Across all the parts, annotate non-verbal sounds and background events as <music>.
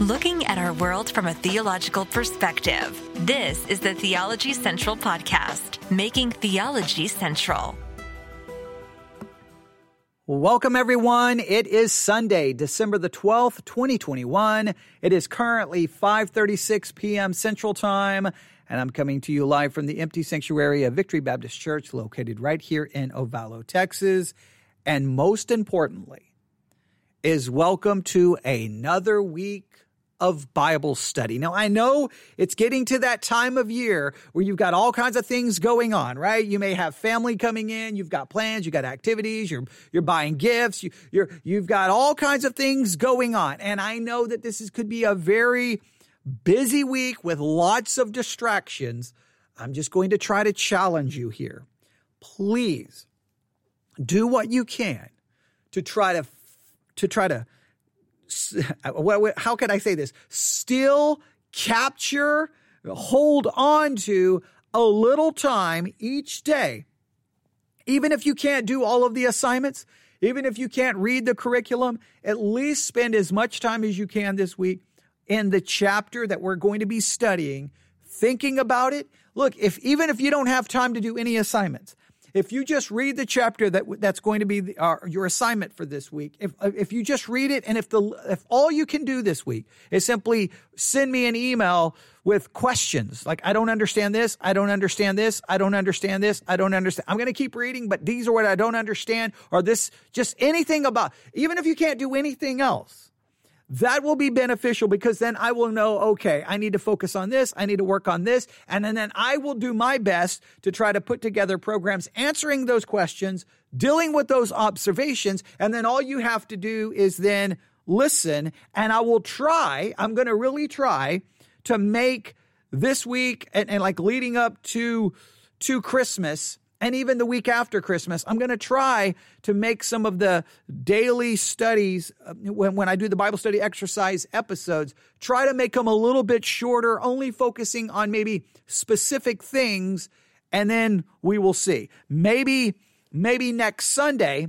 looking at our world from a theological perspective. This is the Theology Central Podcast, making theology central. Welcome, everyone. It is Sunday, December the 12th, 2021. It is currently 5.36 p.m. Central Time, and I'm coming to you live from the empty sanctuary of Victory Baptist Church located right here in Ovalo, Texas. And most importantly, is welcome to another week of Bible study. Now, I know it's getting to that time of year where you've got all kinds of things going on, right? You may have family coming in, you've got plans, you've got activities, you're, you're buying gifts, you, you're, you've got all kinds of things going on. And I know that this is, could be a very busy week with lots of distractions. I'm just going to try to challenge you here. Please do what you can to try to, to try to <laughs> how can I say this? Still capture, hold on to a little time each day. Even if you can't do all of the assignments, even if you can't read the curriculum, at least spend as much time as you can this week in the chapter that we're going to be studying, thinking about it. Look, if even if you don't have time to do any assignments, if you just read the chapter that that's going to be the, your assignment for this week, if uh, if you just read it, and if the if all you can do this week is simply send me an email with questions like I don't understand this, I don't understand this, I don't understand this, I don't understand. I'm going to keep reading, but these are what I don't understand, or this just anything about. Even if you can't do anything else, that will be beneficial because then I will know, okay, I need to focus on this. I need to work on this. And then, then I will do my best to try to put together programs answering those questions, dealing with those observations. And then all you have to do is then listen. And I will try, I'm going to really try to make this week and, and like leading up to, to Christmas and even the week after Christmas, I'm going to try to make some of the daily studies uh, when, when I do the Bible study exercise episodes, try to make them a little bit shorter, only focusing on maybe specific things. And then we will see. Maybe, maybe next Sunday,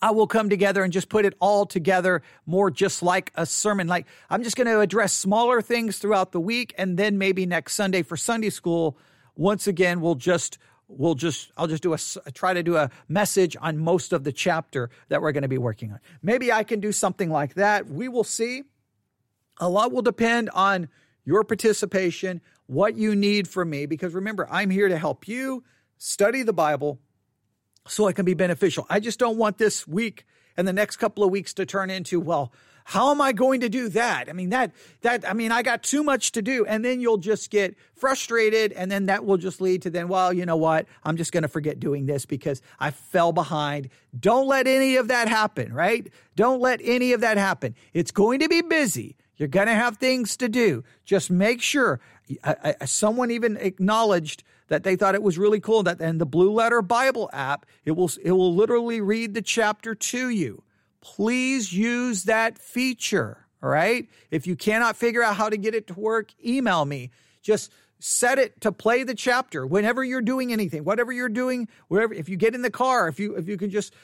I will come together and just put it all together more just like a sermon. Like I'm just going to address smaller things throughout the week. And then maybe next Sunday for Sunday school, once again, we'll just we'll just I'll just do a try to do a message on most of the chapter that we're going to be working on. Maybe I can do something like that. We will see. A lot will depend on your participation, what you need from me because remember, I'm here to help you study the Bible so it can be beneficial. I just don't want this week and the next couple of weeks to turn into well, how am I going to do that? I mean, that, that, I mean, I got too much to do. And then you'll just get frustrated. And then that will just lead to then, well, you know what? I'm just going to forget doing this because I fell behind. Don't let any of that happen, right? Don't let any of that happen. It's going to be busy. You're going to have things to do. Just make sure. Someone even acknowledged that they thought it was really cool that in the Blue Letter Bible app, it will it will literally read the chapter to you please use that feature. All right. If you cannot figure out how to get it to work, email me. Just set it to play the chapter whenever you're doing anything whatever you're doing wherever if you get in the car if you if you can just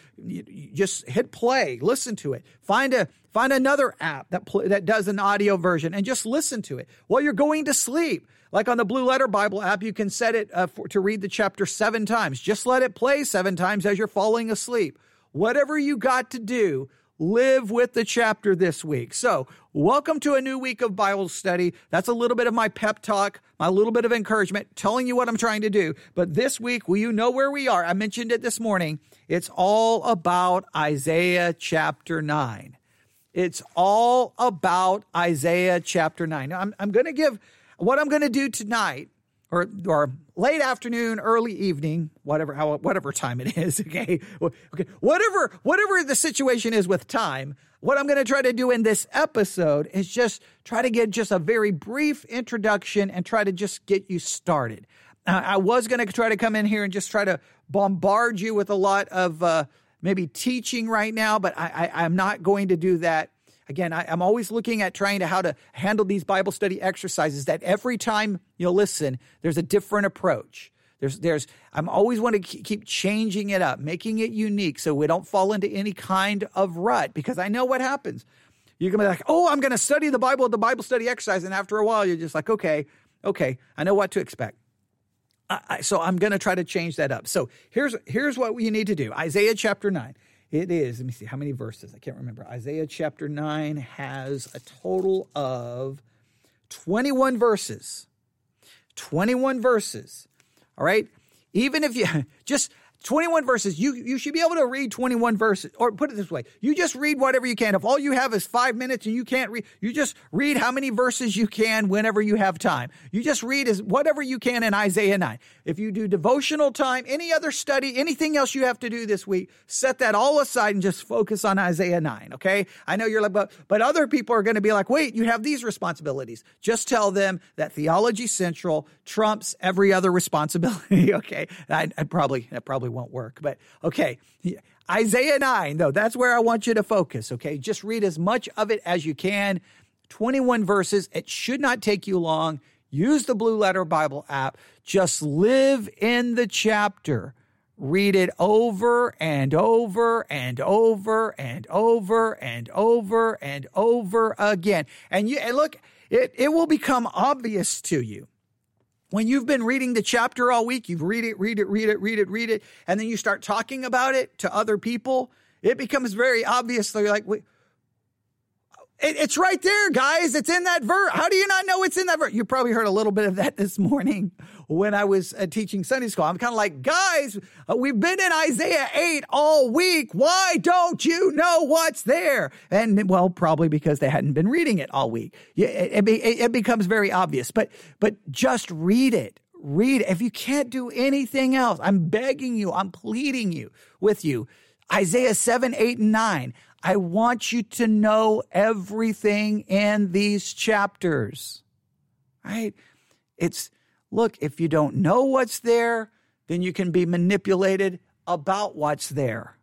just hit play listen to it find a find another app that pl- that does an audio version and just listen to it while you're going to sleep like on the blue letter bible app you can set it uh, for, to read the chapter seven times just let it play seven times as you're falling asleep whatever you got to do, live with the chapter this week. So, welcome to a new week of Bible study. That's a little bit of my pep talk, my little bit of encouragement, telling you what I'm trying to do. But this week, will you know where we are? I mentioned it this morning. It's all about Isaiah chapter 9. It's all about Isaiah chapter 9. Now, I'm, I'm going to give what I'm going to do tonight or or late afternoon, early evening, whatever how whatever time it is. <laughs> Okay, okay, whatever whatever the situation is with time. What I'm going to try to do in this episode is just try to get just a very brief introduction and try to just get you started. Uh, I was going to try to come in here and just try to bombard you with a lot of uh, maybe teaching right now, but I, I, I'm not going to do that again, I, am always looking at trying to how to handle these Bible study exercises that every time you listen, there's a different approach. There's, there's, I'm always want to keep changing it up, making it unique so we don't fall into any kind of rut because I know what happens. You're going to be like, oh, I'm going to study the Bible the Bible study exercise. And after a while, you're just like, okay, okay, I know what to expect. I, I, so I'm going to try to change that up. So here's here's what you need to do. Isaiah chapter 9. It is, let me see, how many verses? I can't remember. Isaiah chapter 9 has a total of 21 verses. 21 verses. All right. Even if you <laughs> just 21 verses. You you should be able to read 21 verses. Or put it this way. You just read whatever you can. If all you have is 5 minutes and you can't read, you just read how many verses you can whenever you have time. You just read as whatever you can in Isaiah 9. If you do devotional time, any other study, anything else you have to do this week, set that all aside and just focus on Isaiah 9, okay? I know you're like but but other people are going to be like, "Wait, you have these responsibilities." Just tell them that Theology Central trumps every other responsibility, <laughs> okay? I, I probably probably won't work. But okay, Isaiah 9, though, that's where I want you to focus, okay? Just read as much of it as you can. 21 verses. It should not take you long. Use the Blue Letter Bible app. Just live in the chapter. Read it over and over and over and over and over and over again. And you and look, it, it will become obvious to you when you've been reading the chapter all week, you've read it, read it, read it, read it, read it, and then you start talking about it to other people, it becomes very obvious. They're like, wait, it, it's right there, guys. It's in that verse. How do you not know it's in that verse? You probably heard a little bit of that <laughs> this morning when I was uh, teaching Sunday school. I'm kind of like, guys, uh, we've been in Isaiah 8 all week. Why don't you know what's there? And well, probably because they hadn't been reading it all week. It, it, it becomes very obvious, but, but just read it. Read it. If you can't do anything else, I'm begging you, I'm pleading you with you. Isaiah 7, 8, and 9. I want you to know everything in these chapters. Right? It's, look, if you don't know what's there, then you can be manipulated about what's there.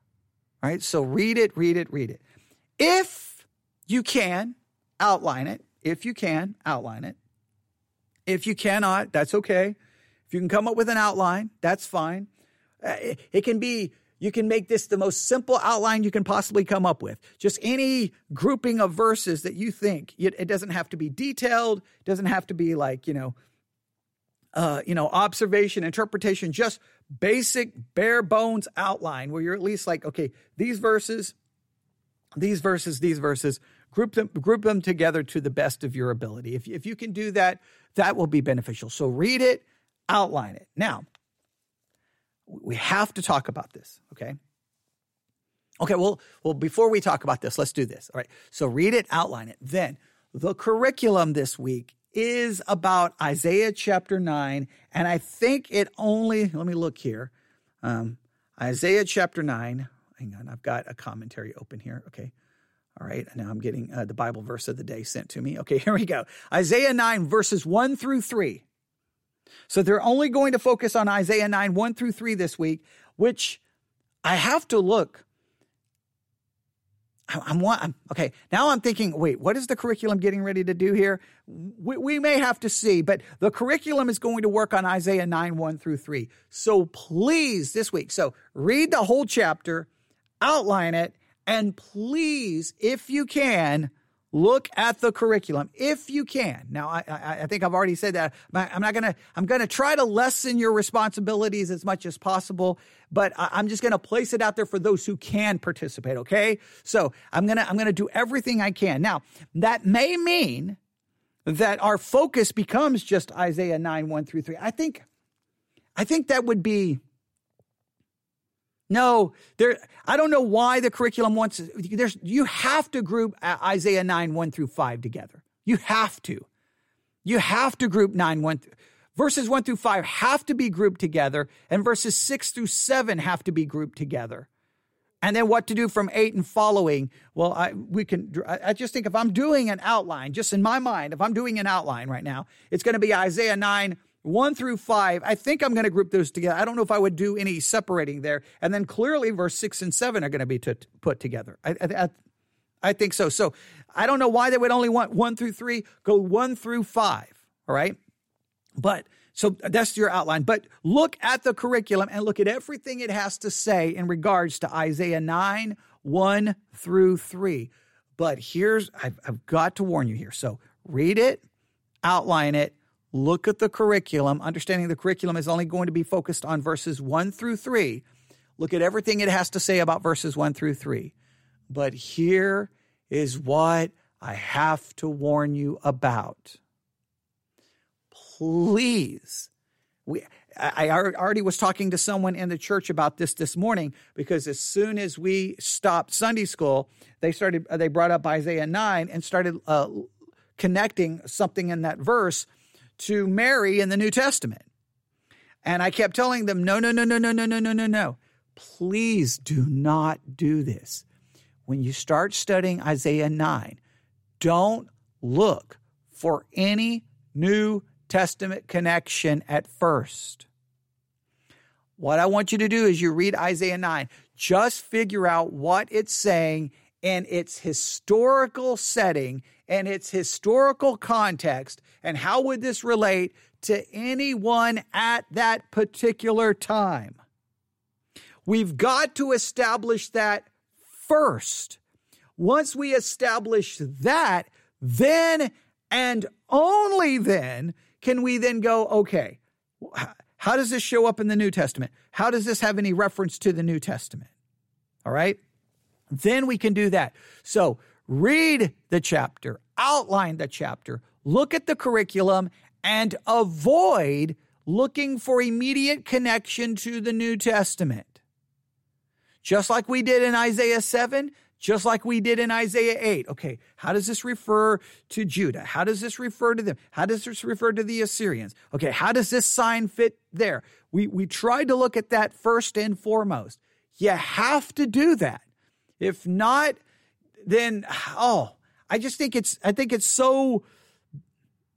Right? So read it, read it, read it. If you can, outline it. If you can, outline it. If you cannot, that's okay. If you can come up with an outline, that's fine. Uh, it can be you can make this the most simple outline you can possibly come up with. Just any grouping of verses that you think. It doesn't have to be detailed. It doesn't have to be like, you know, uh, you know, observation, interpretation, just basic bare bones outline where you're at least like, okay, these verses, these verses, these verses, group them, group them together to the best of your ability. If, if you can do that, that will be beneficial. So read it, outline it. Now, we have to talk about this, okay? Okay, well, well, before we talk about this, let's do this. All right. So read it, outline it. Then the curriculum this week is about Isaiah chapter 9. And I think it only, let me look here. Um, Isaiah chapter 9. Hang on, I've got a commentary open here. Okay. All right. Now I'm getting uh, the Bible verse of the day sent to me. Okay, <laughs> here we go. Isaiah 9, verses 1 through 3. So they're only going to focus on Isaiah 9, 1 through 3 this week, which I have to look. I'm, I'm, okay. Now I'm thinking, wait, what is the curriculum getting ready to do here? We, we may have to see, but the curriculum is going to work on Isaiah 9, 1 through 3. So please, this week, so read the whole chapter, outline it, and please, if you can, look at the curriculum if you can. Now, I, I, I think I've already said that. I'm not going to, I'm going to try to lessen your responsibilities as much as possible, but I, am just going to place it out there for those who can participate. Okay. So I'm going to, I'm going to do everything I can. Now, that may mean that our focus becomes just Isaiah 9, 1 through 3. I think, I think that would be, no, there. I don't know why the curriculum wants. There's you have to group Isaiah nine one through five together. You have to. You have to group nine one. Verses one through five have to be grouped together, and verses six through seven have to be grouped together. And then what to do from eight and following? Well, I we can. I just think if I'm doing an outline, just in my mind, if I'm doing an outline right now, it's going to be Isaiah nine one through five, I think I'm going to group those together. I don't know if I would do any separating there. And then clearly, verse six and seven are going to be put together. I, I, I think so. So I don't know why they would only want one through three. Go one through five. All right. But so that's your outline. But look at the curriculum and look at everything it has to say in regards to Isaiah 9, 1 through 3. But here's, I've, I've got to warn you here. So read it, outline it, look at the curriculum. Understanding the curriculum is only going to be focused on verses one through three. Look at everything it has to say about verses one through three. But here is what I have to warn you about. Please, we, I already was talking to someone in the church about this this morning because as soon as we stopped Sunday school, they started they brought up Isaiah nine and started uh, connecting something in that verse to Mary in the New Testament. And I kept telling them, no, no, no, no, no, no, no, no, no, no. Please do not do this. When you start studying Isaiah 9, don't look for any New Testament connection at first. What I want you to do is you read Isaiah 9, just figure out what it's saying in its historical setting and its historical context and how would this relate to anyone at that particular time. We've got to establish that first. Once we establish that, then and only then can we then go, okay, how does this show up in the New Testament? How does this have any reference to the New Testament? All right. Then we can do that. So read the chapter, outline the chapter, look at the curriculum, and avoid looking for immediate connection to the New Testament. Just like we did in Isaiah 7, just like we did in Isaiah 8. Okay, how does this refer to Judah? How does this refer to them? How does this refer to the Assyrians? Okay, how does this sign fit there? We, we tried to look at that first and foremost. You have to do that. If not, then, oh, I just think it's, I think it's so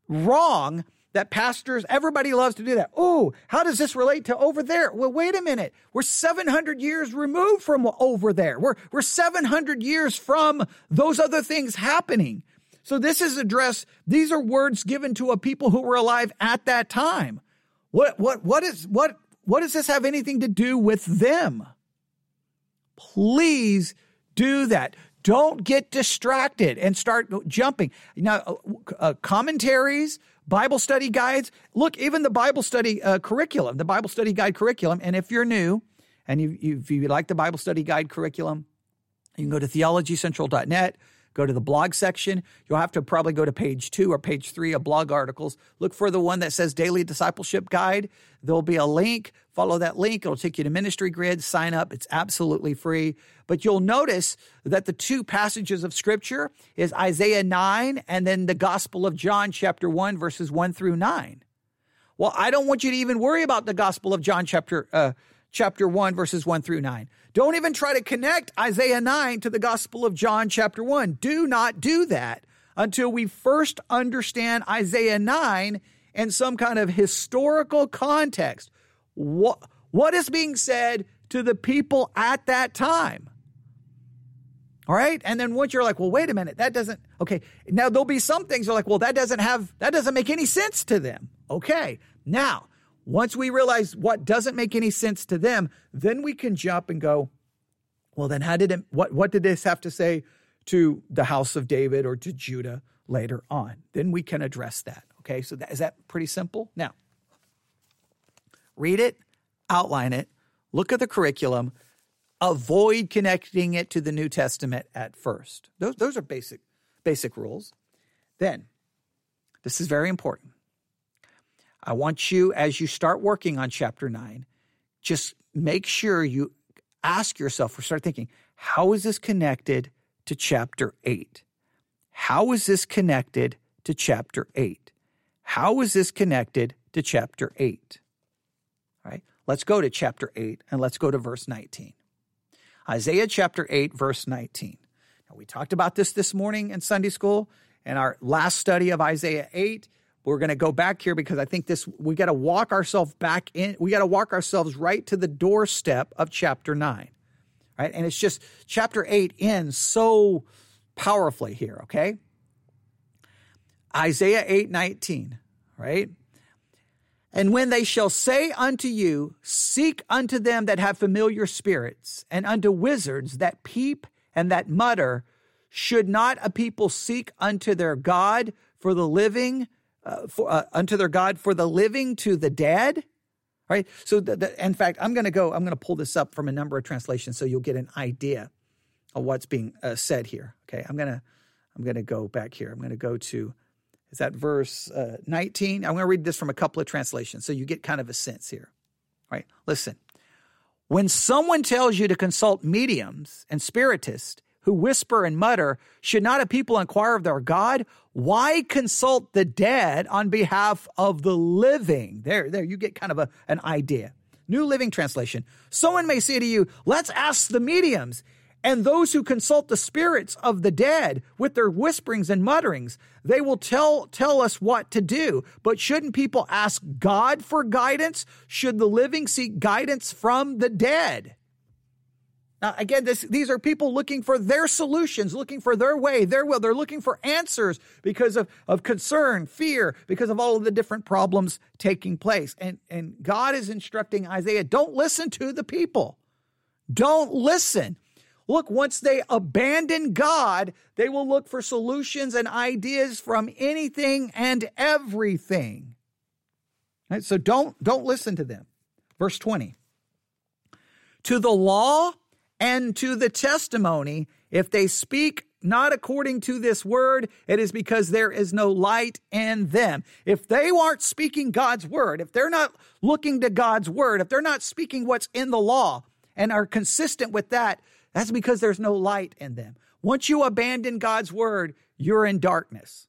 wrong that pastors, everybody loves to do that. Oh, how does this relate to over there? Well, wait a minute. We're 700 years removed from over there. We're, we're 700 years from those other things happening. So this is addressed, these are words given to a people who were alive at that time. What, what, what is, what, what does this have anything to do with them? Please do that. Don't get distracted and start jumping. Now, uh, uh, commentaries, Bible study guides. Look, even the Bible study uh, curriculum, the Bible study guide curriculum. And if you're new and you, you, if you like the Bible study guide curriculum, you can go to theologycentral.net go to the blog section. You'll have to probably go to page two or page three of blog articles. Look for the one that says Daily Discipleship Guide. There'll be a link. Follow that link. It'll take you to Ministry Grid. Sign up. It's absolutely free. But you'll notice that the two passages of Scripture is Isaiah 9 and then the Gospel of John, chapter 1, verses 1 through 9. Well, I don't want you to even worry about the Gospel of John, chapter uh, chapter 1, verses 1 through 9. Don't even try to connect Isaiah 9 to the Gospel of John, chapter 1. Do not do that until we first understand Isaiah 9 in some kind of historical context. What, what is being said to the people at that time? All right. And then once you're like, well, wait a minute, that doesn't, okay. Now there'll be some things you're like, well, that doesn't have, that doesn't make any sense to them. Okay. Now once we realize what doesn't make any sense to them, then we can jump and go, well, then how did it, what, what did this have to say to the house of David or to Judah later on? Then we can address that. Okay, so that, is that pretty simple? Now, read it, outline it, look at the curriculum, avoid connecting it to the New Testament at first. Those, those are basic, basic rules. Then, this is very important. I want you, as you start working on chapter nine, just make sure you ask yourself or start thinking, how is this connected to chapter eight? How is this connected to chapter eight? How is this connected to chapter eight? All right, let's go to chapter eight and let's go to verse 19. Isaiah chapter 8, verse 19. Now, we talked about this this morning in Sunday school and our last study of Isaiah 8. We're going to go back here because I think this, we got to walk ourselves back in. We got to walk ourselves right to the doorstep of chapter nine, right? And it's just chapter eight ends so powerfully here, okay? Isaiah 8 19, right? And when they shall say unto you, Seek unto them that have familiar spirits, and unto wizards that peep and that mutter, Should not a people seek unto their God for the living, uh, for, uh, unto their God for the living to the dead? Right. So, the, the, in fact, I'm going to go. I'm going to pull this up from a number of translations so you'll get an idea of what's being uh, said here. Okay. I'm gonna I'm gonna go back here. I'm gonna go to is that verse uh, 19? I'm going to read this from a couple of translations so you get kind of a sense here. All right. Listen. When someone tells you to consult mediums and spiritists who whisper and mutter, should not a people inquire of their God? Why consult the dead on behalf of the living? There, there, you get kind of a, an idea. New Living Translation. Someone may say to you, let's ask the mediums and those who consult the spirits of the dead with their whisperings and mutterings. They will tell, tell us what to do. But shouldn't people ask God for guidance? Should the living seek guidance from the dead? Now, again, this, these are people looking for their solutions, looking for their way, their will. They're looking for answers because of, of concern, fear, because of all of the different problems taking place. And, and God is instructing Isaiah don't listen to the people. Don't listen. Look, once they abandon God, they will look for solutions and ideas from anything and everything. Right, so don't don't listen to them. Verse 20. To the law and to the testimony, if they speak not according to this word, it is because there is no light in them. If they aren't speaking God's word, if they're not looking to God's word, if they're not speaking what's in the law and are consistent with that, that's because there's no light in them. Once you abandon God's word, you're in darkness.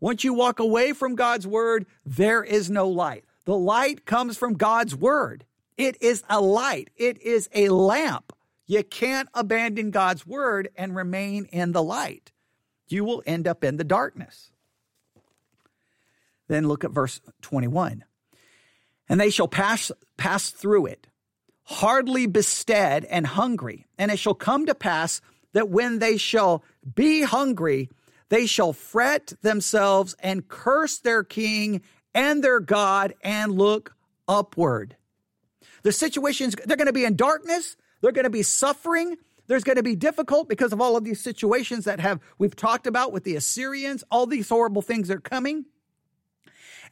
Once you walk away from God's word, there is no light. The light comes from God's word. It is a light, it is a lamp. You can't abandon God's word and remain in the light. You will end up in the darkness. Then look at verse 21. And they shall pass pass through it hardly bestead and hungry. And it shall come to pass that when they shall be hungry, they shall fret themselves and curse their king and their God and look upward. The situations, they're going to be in darkness. They're going to be suffering. There's going to be difficult because of all of these situations that have we've talked about with the Assyrians. All these horrible things are coming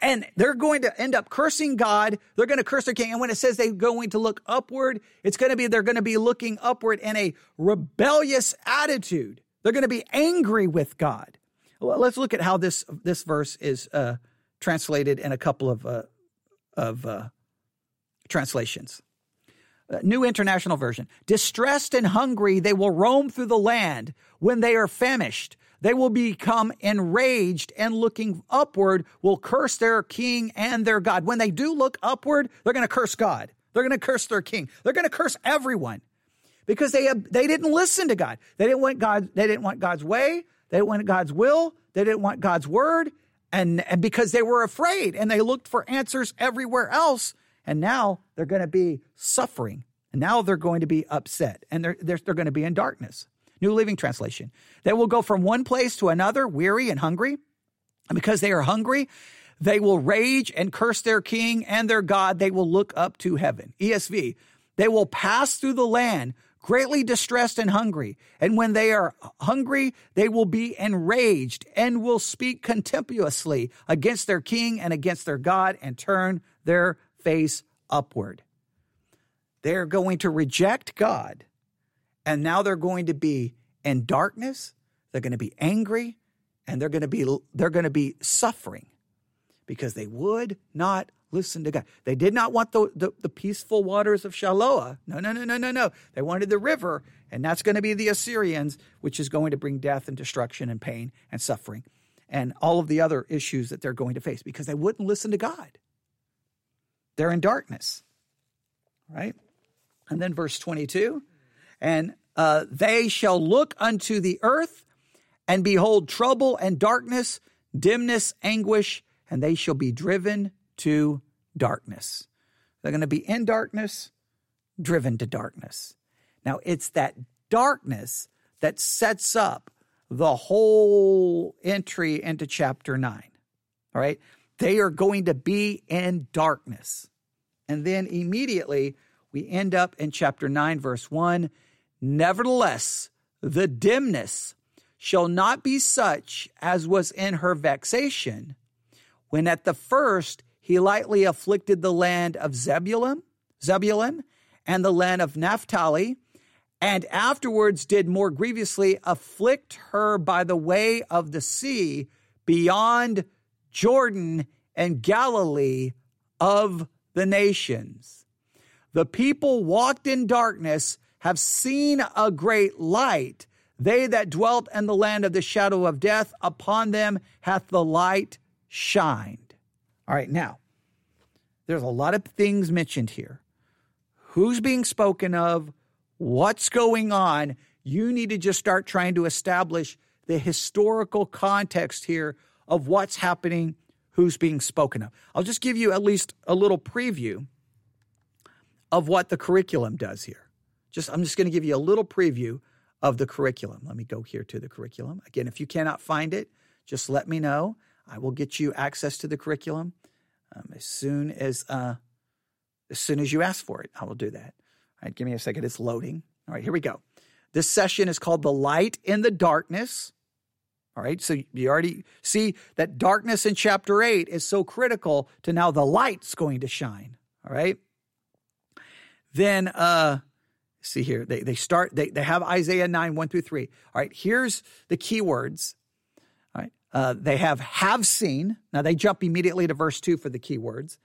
and they're going to end up cursing God. They're going to curse their king. And when it says they're going to look upward, it's going to be they're going to be looking upward in a rebellious attitude. They're going to be angry with God. Well, Let's look at how this this verse is uh, translated in a couple of uh, of uh, translations. Uh, New International Version. Distressed and hungry, they will roam through the land when they are famished. They will become enraged and looking upward will curse their king and their God. When they do look upward, they're going to curse God. They're going to curse their king. They're going to curse everyone because they they didn't listen to God. They didn't want God. They didn't want God's way. They didn't want God's will. They didn't want God's word. And, and because they were afraid and they looked for answers everywhere else. And now they're going to be suffering. And now they're going to be upset and they're, they're, they're going to be in darkness. New Living Translation. They will go from one place to another, weary and hungry. And because they are hungry, they will rage and curse their king and their God. They will look up to heaven. ESV. They will pass through the land, greatly distressed and hungry. And when they are hungry, they will be enraged and will speak contemptuously against their king and against their God and turn their face upward. They're going to reject God and now they're going to be in darkness, they're going to be angry, and they're going to be they're going to be suffering because they would not listen to God. They did not want the, the, the, peaceful waters of Shiloah. No, no, no, no, no, no. They wanted the river, and that's going to be the Assyrians, which is going to bring death and destruction and pain and suffering and all of the other issues that they're going to face because they wouldn't listen to God. They're in darkness, right? And then verse 22 and uh, they shall look unto the earth and behold trouble and darkness, dimness, anguish, and they shall be driven to darkness. They're going to be in darkness, driven to darkness. Now, it's that darkness that sets up the whole entry into chapter 9. All right? They are going to be in darkness. And then immediately we end up in chapter 9, verse 1 Nevertheless, the dimness shall not be such as was in her vexation, when at the first he lightly afflicted the land of Zebulun, Zebulun, and the land of Naphtali, and afterwards did more grievously afflict her by the way of the sea beyond Jordan and Galilee of the nations. The people walked in darkness have seen a great light. They that dwelt in the land of the shadow of death, upon them hath the light shined. All right, now, there's a lot of things mentioned here. Who's being spoken of? What's going on? You need to just start trying to establish the historical context here of what's happening, who's being spoken of. I'll just give you at least a little preview of what the curriculum does here. Just I'm just going to give you a little preview of the curriculum. Let me go here to the curriculum. Again, if you cannot find it, just let me know. I will get you access to the curriculum um, as soon as uh, as soon as you ask for it. I will do that. All right, give me a second. It's loading. All right, here we go. This session is called "The Light in the Darkness." All right, so you already see that darkness in chapter eight is so critical to now the light's going to shine. All right. Then uh see here, they, they start, they, they have Isaiah 9, 1 through 3. All right, here's the key words. All right, uh, they have have seen. Now they jump immediately to verse 2 for the key words.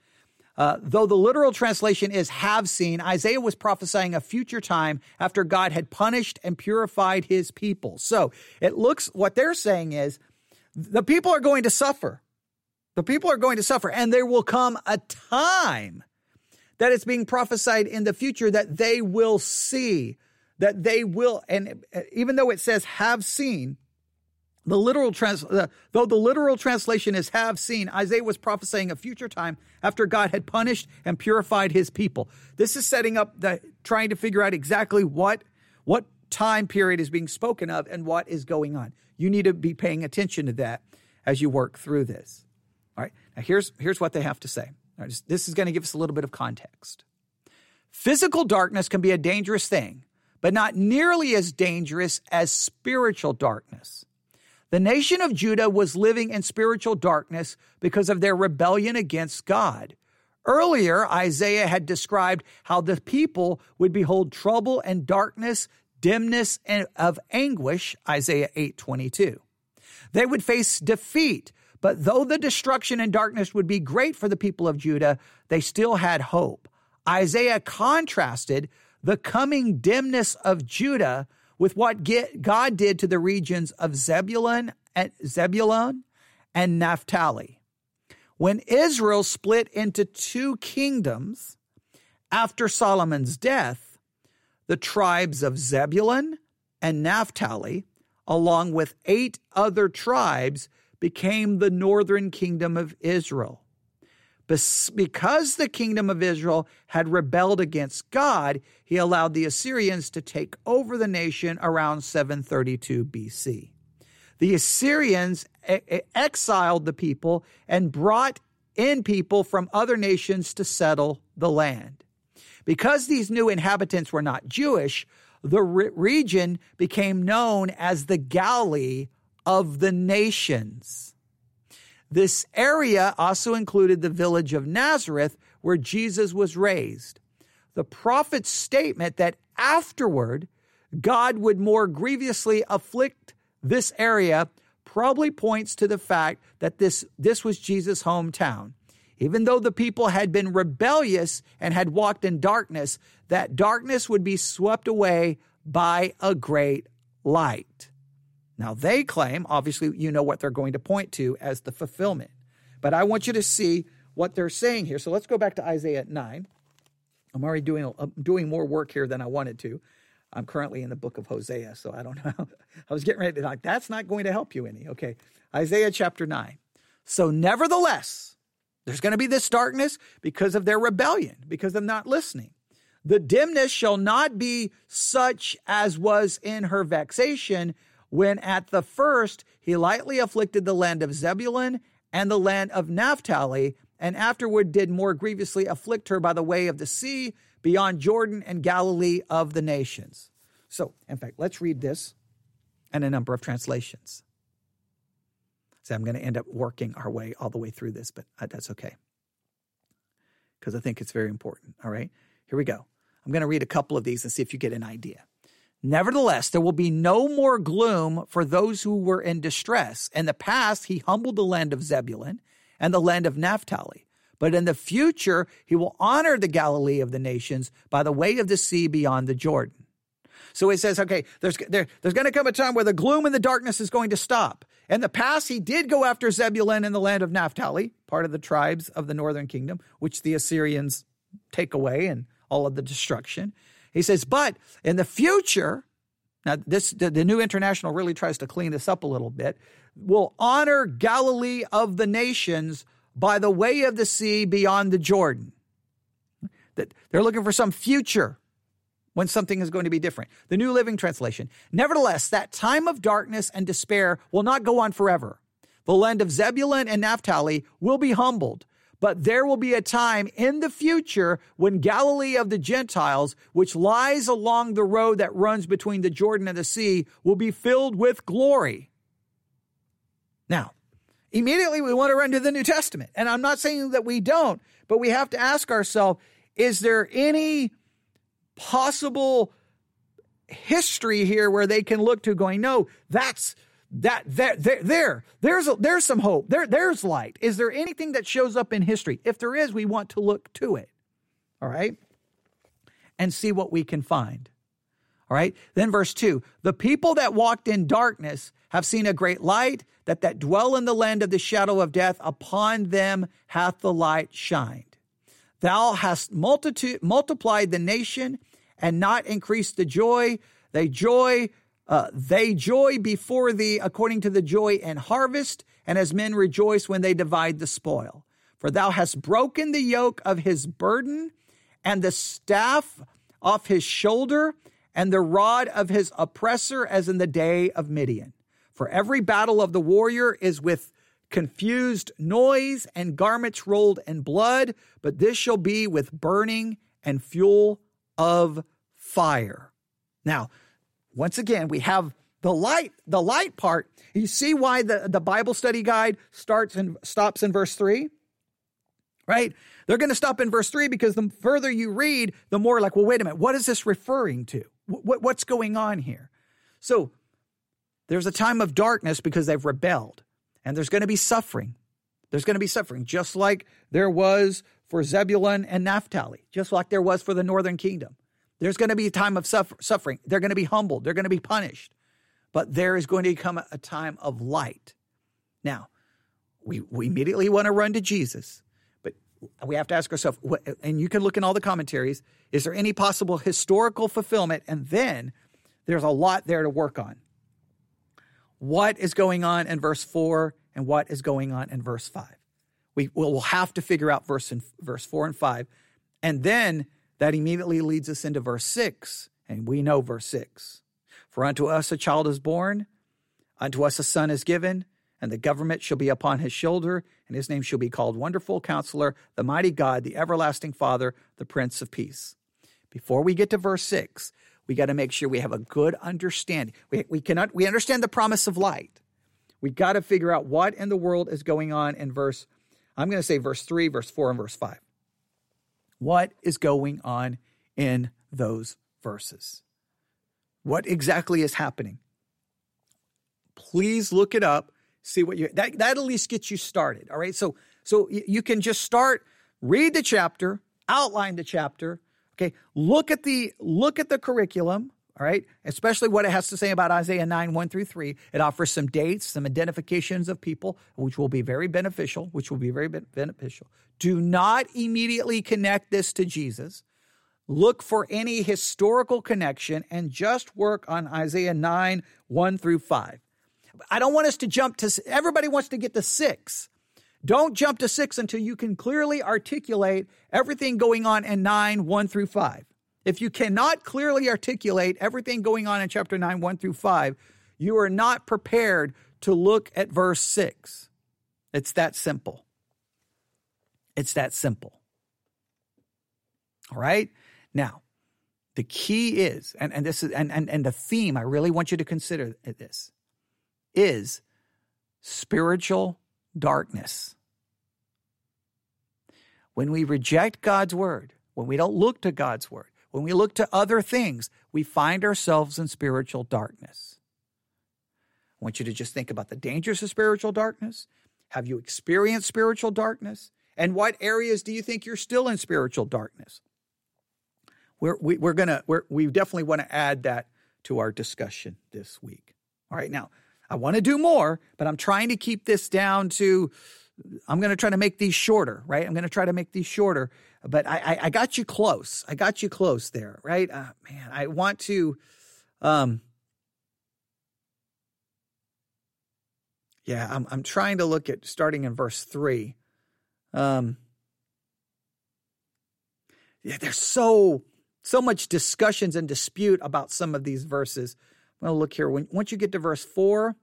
Uh, though the literal translation is have seen, Isaiah was prophesying a future time after God had punished and purified his people. So it looks, what they're saying is the people are going to suffer. The people are going to suffer, and there will come a time that it's being prophesied in the future that they will see, that they will, and even though it says have seen, the literal trans, uh, though the literal translation is have seen, Isaiah was prophesying a future time after God had punished and purified his people. This is setting up the trying to figure out exactly what what time period is being spoken of and what is going on. You need to be paying attention to that as you work through this. All right. Now here's here's what they have to say. This is going to give us a little bit of context. Physical darkness can be a dangerous thing, but not nearly as dangerous as spiritual darkness. The nation of Judah was living in spiritual darkness because of their rebellion against God. Earlier, Isaiah had described how the people would behold trouble and darkness, dimness and of anguish, Isaiah 8:22. They would face defeat but though the destruction and darkness would be great for the people of Judah, they still had hope. Isaiah contrasted the coming dimness of Judah with what God did to the regions of Zebulun and Zebulun and Naphtali. When Israel split into two kingdoms after Solomon's death, the tribes of Zebulun and Naphtali, along with eight other tribes, became the northern kingdom of Israel. Because the kingdom of Israel had rebelled against God, he allowed the Assyrians to take over the nation around 732 BC. The Assyrians exiled the people and brought in people from other nations to settle the land. Because these new inhabitants were not Jewish, the re- region became known as the Galilee of the nations. This area also included the village of Nazareth, where Jesus was raised. The prophet's statement that afterward God would more grievously afflict this area probably points to the fact that this, this was Jesus' hometown. Even though the people had been rebellious and had walked in darkness, that darkness would be swept away by a great light. Now, they claim, obviously, you know what they're going to point to as the fulfillment. But I want you to see what they're saying here. So let's go back to Isaiah 9. I'm already doing, I'm doing more work here than I wanted to. I'm currently in the book of Hosea, so I don't know. <laughs> I was getting ready to like, that's not going to help you any. Okay. Isaiah chapter 9. So, nevertheless, there's going to be this darkness because of their rebellion, because of not listening. The dimness shall not be such as was in her vexation, when at the first he lightly afflicted the land of Zebulun and the land of Naphtali, and afterward did more grievously afflict her by the way of the sea beyond Jordan and Galilee of the nations. So, in fact, let's read this and a number of translations. So I'm going to end up working our way all the way through this, but uh, that's okay because I think it's very important. All right, here we go. I'm going to read a couple of these and see if you get an idea. Nevertheless, there will be no more gloom for those who were in distress. In the past, he humbled the land of Zebulun and the land of Naphtali. But in the future, he will honor the Galilee of the nations by the way of the sea beyond the Jordan. So he says, okay, there's, there, there's going to come a time where the gloom and the darkness is going to stop. In the past, he did go after Zebulun and the land of Naphtali, part of the tribes of the northern kingdom, which the Assyrians take away and all of the destruction. He says, but in the future, now this the, the New International really tries to clean this up a little bit, will honor Galilee of the nations by the way of the sea beyond the Jordan. That they're looking for some future when something is going to be different. The New Living Translation. Nevertheless, that time of darkness and despair will not go on forever. The land of Zebulun and Naphtali will be humbled, but there will be a time in the future when Galilee of the Gentiles, which lies along the road that runs between the Jordan and the sea, will be filled with glory. Now, immediately we want to run to the New Testament. And I'm not saying that we don't, but we have to ask ourselves is there any possible history here where they can look to going, no, that's that there there there there's a, there's some hope. There there's light. Is there anything that shows up in history? If there is, we want to look to it. All right? And see what we can find. All right? Then verse 2, the people that walked in darkness have seen a great light, that that dwell in the land of the shadow of death, upon them hath the light shined. Thou hast multitude multiplied the nation and not increased the joy. They joy, uh, they joy before thee according to the joy and harvest, and as men rejoice when they divide the spoil. For thou hast broken the yoke of his burden, and the staff off his shoulder, and the rod of his oppressor, as in the day of Midian. For every battle of the warrior is with confused noise and garments rolled in blood, but this shall be with burning and fuel of fire. Now, once again, we have the light, the light part. You see why the, the Bible study guide starts and stops in verse three? Right? They're going to stop in verse three because the further you read, the more like, well, wait a minute, what is this referring to? What, what's going on here? So there's a time of darkness because they've rebelled, and there's going to be suffering. There's going to be suffering, just like there was for Zebulun and Naphtali, just like there was for the northern kingdom. There's going to be a time of suffer- suffering. They're going to be humbled. They're going to be punished. But there is going to come a time of light. Now, we, we immediately want to run to Jesus, but we have to ask ourselves, and you can look in all the commentaries, is there any possible historical fulfillment? And then there's a lot there to work on. What is going on in verse 4 and what is going on in verse 5? We will have to figure out verse, and, verse 4 and 5. And then that immediately leads us into verse 6, and we know verse 6. For unto us a child is born, unto us a son is given, and the government shall be upon his shoulder, and his name shall be called Wonderful Counselor, the Mighty God, the Everlasting Father, the Prince of Peace. Before we get to verse 6, we got to make sure we have a good understanding. We, we cannot we understand the promise of light. We got to figure out what in the world is going on in verse I'm going to say verse 3, verse 4 and verse 5 what is going on in those verses. What exactly is happening? Please look it up. See what you that that at least gets you started. All right. So so you can just start, read the chapter, outline the chapter. Okay. Look at the look at the curriculum. All right. Especially what it has to say about Isaiah 9, 1 through 3. It offers some dates, some identifications of people, which will be very beneficial, which will be very beneficial. Do not immediately connect this to Jesus. Look for any historical connection and just work on Isaiah 9, 1 through 5. I don't want us to jump to, everybody wants to get to 6. Don't jump to 6 until you can clearly articulate everything going on in 9, 1 through 5. If you cannot clearly articulate everything going on in chapter 9, 1 through 5, you are not prepared to look at verse 6. It's that simple. It's that simple. All right? Now, the key is, and, and this is and, and and the theme I really want you to consider this is spiritual darkness. When we reject God's word, when we don't look to God's word, when we look to other things, we find ourselves in spiritual darkness. I want you to just think about the dangers of spiritual darkness. Have you experienced spiritual darkness? And what areas do you think you're still in spiritual darkness? We're, we, are we are going to, we definitely want to add that to our discussion this week. All right. Now, I want to do more, but I'm trying to keep this down to, I'm going to try to make these shorter, right? I'm going to try to make these shorter, but I, I, I got you close. I got you close there, right? Uh, man, I want to, um, yeah, I'm, I'm trying to look at starting in verse three. Um, yeah, there's so, so much discussions and dispute about some of these verses. Well, look here. When, once you get to verse four,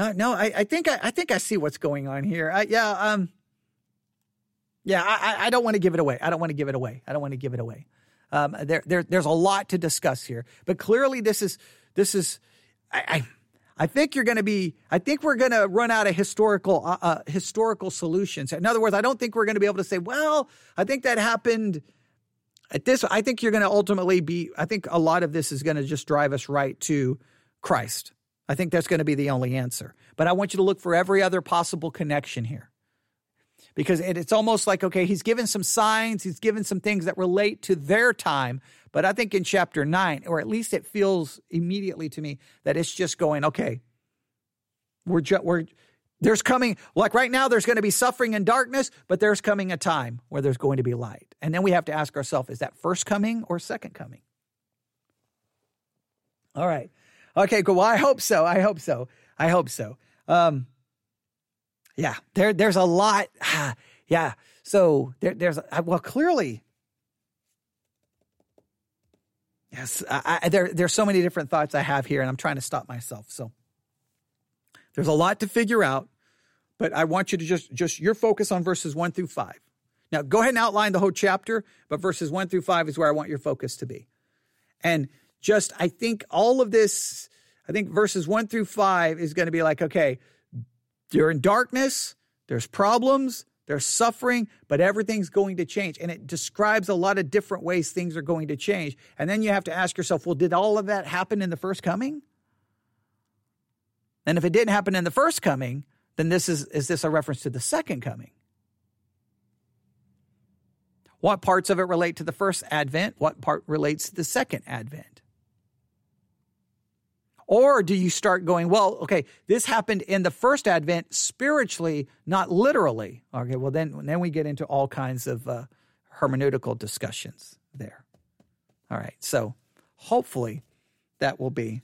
no, no, I, I think I, I think I see what's going on here. I, yeah, um, yeah, I, I don't want to give it away. I don't want to give it away. I don't want to give it away. Um, there, there, there's a lot to discuss here, but clearly this is, this is, I, I I think you're going to be. I think we're going to run out of historical uh, uh, historical solutions. In other words, I don't think we're going to be able to say, "Well, I think that happened." At this, I think you're going to ultimately be. I think a lot of this is going to just drive us right to Christ. I think that's going to be the only answer. But I want you to look for every other possible connection here because it's almost like, okay, he's given some signs, he's given some things that relate to their time. But I think in chapter nine, or at least it feels immediately to me that it's just going, okay, we're, ju- we're, there's coming, like right now, there's going to be suffering and darkness, but there's coming a time where there's going to be light. And then we have to ask ourselves, is that first coming or second coming? All right. Okay, cool. Well, I hope so. I hope so. I hope so. Um, yeah, there there's a lot. <sighs> yeah, so there, there's well clearly. Yes, I, I, there there's so many different thoughts I have here, and I'm trying to stop myself. So there's a lot to figure out, but I want you to just just your focus on verses one through five. Now go ahead and outline the whole chapter, but verses one through five is where I want your focus to be, and just I think all of this. I think verses one through five is going to be like okay you're in darkness, there's problems, there's suffering, but everything's going to change. And it describes a lot of different ways things are going to change. And then you have to ask yourself, well, did all of that happen in the first coming? And if it didn't happen in the first coming, then this is is this a reference to the second coming? What parts of it relate to the first advent? What part relates to the second advent? Or do you start going, well, okay, this happened in the first advent spiritually, not literally? Okay, well, then, then we get into all kinds of uh, hermeneutical discussions there. All right, so hopefully that will be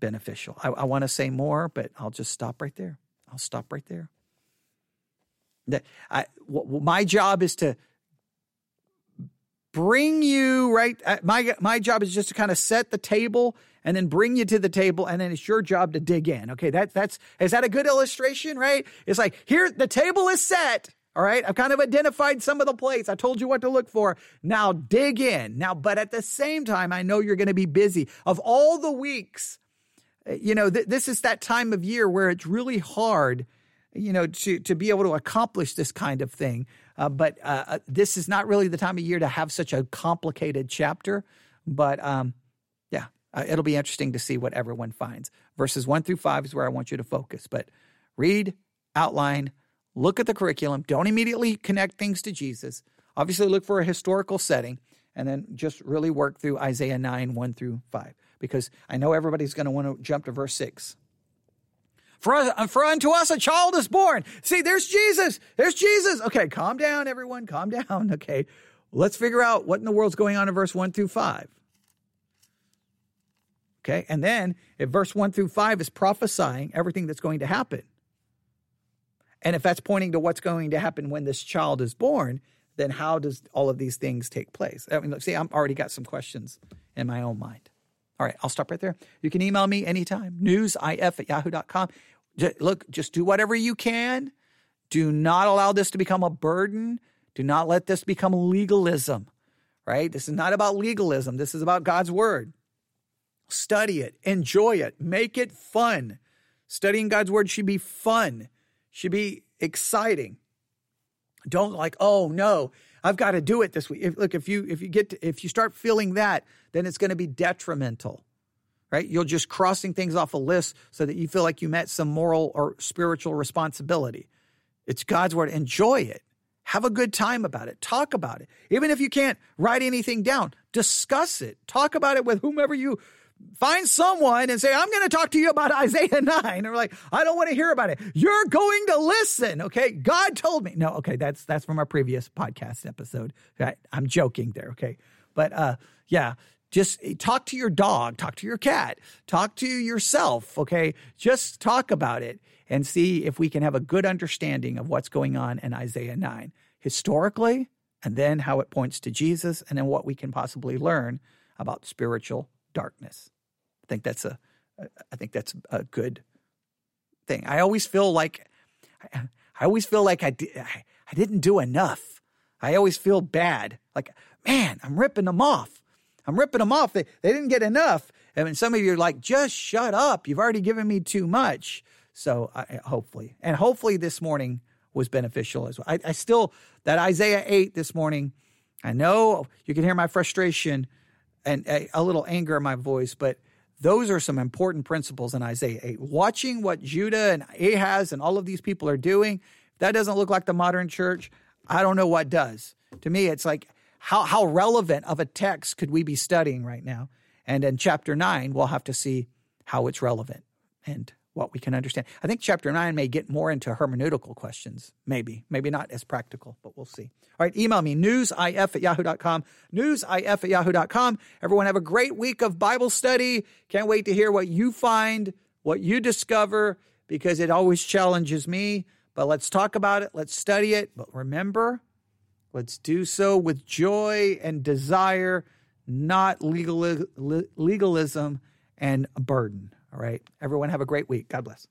beneficial. I, I want to say more, but I'll just stop right there. I'll stop right there. That I, w- my job is to bring you right. Uh, my my job is just to kind of set the table and then bring you to the table and then it's your job to dig in. Okay, that that's is that a good illustration, right? It's like here the table is set. All right, I've kind of identified some of the plates. I told you what to look for. Now dig in. Now, but at the same time, I know you're going to be busy. Of all the weeks, eh, you know, th- this is that time of year where it's really hard, you know, to to be able to accomplish this kind of thing. Uh, but uh, uh this is not really the time of year to have such a complicated chapter. But um, uh, it'll be interesting to see what everyone finds. Verses one through five is where I want you to focus. But read, outline, look at the curriculum. Don't immediately connect things to Jesus. Obviously, look for a historical setting and then just really work through Isaiah 9, 1 through 5. Because I know everybody's going to want to jump to verse 6. For, uh, for unto us a child is born. See, there's Jesus. There's Jesus. Okay, calm down, everyone. Calm down. <laughs> Okay, let's figure out what in the world's going on in verse 1 through 5. Okay. And then if verse one through five is prophesying everything that's going to happen, and if that's pointing to what's going to happen when this child is born, then how does all of these things take place? I mean, look, see, I've already got some questions in my own mind. All right, I'll stop right there. You can email me anytime, newsif at yahoo.com. Look, just do whatever you can. Do not allow this to become a burden Do not let this become legalism, right? This is not about legalism. This is about God's word. Study it, enjoy it, make it fun. Studying God's word should be fun, should be exciting. Don't like, oh no, I've got to do it this week. If, look, if you if you get to, if you start feeling that, then it's going to be detrimental, right? You're just crossing things off a list so that you feel like you met some moral or spiritual responsibility. It's God's word. Enjoy it. Have a good time about it. Talk about it. Even if you can't write anything down, discuss it. Talk about it with whomever you find someone and say, I'm going to talk to you about <laughs> Isaiah 9. And we're like, I don't want to hear about it. You're going to listen. Okay. God told me. No, okay. That's, that's from our previous podcast episode. I'm joking there. Okay. But, uh, yeah, just eh, talk to your dog, talk to your cat, talk to yourself. Okay. Just talk about it and see if we can have a good understanding of what's going on in Isaiah 9 historically, and then how it points to Jesus, and then what we can possibly learn about spiritual darkness. I think that's a I think that's a good thing. I always feel like I always feel like I di- I didn't do enough. I always feel bad. Like, man, I'm ripping them off. I'm ripping them off. They they didn't get enough. I mean, some of you are like, just shut up. You've already given me too much. So I, hopefully, and hopefully this morning was beneficial as well. I, I still that Isaiah eight this morning. I know you can hear my frustration and a, a little anger in my voice, but those are some important principles in Isaiah 8. Watching what Judah and Ahaz and all of these people are doing, that doesn't look like the modern church. I don't know what does. To me, it's like, how, how relevant of a text could we be studying right now? And in chapter 9, we'll have to see how it's relevant and what we can understand. I think chapter 9 may get more into hermeneutical questions, maybe, maybe not as practical, but we'll see. All right, email me, newsif at yahoo.com, newsif at yahoo.com. Everyone have a great week of Bible study. Can't wait to hear what you find, what you discover, because it always challenges me. But let's talk about it, let's study it. But remember, let's do so with joy and desire, not legal, legalism and burden. All right. Everyone have a great week. God bless.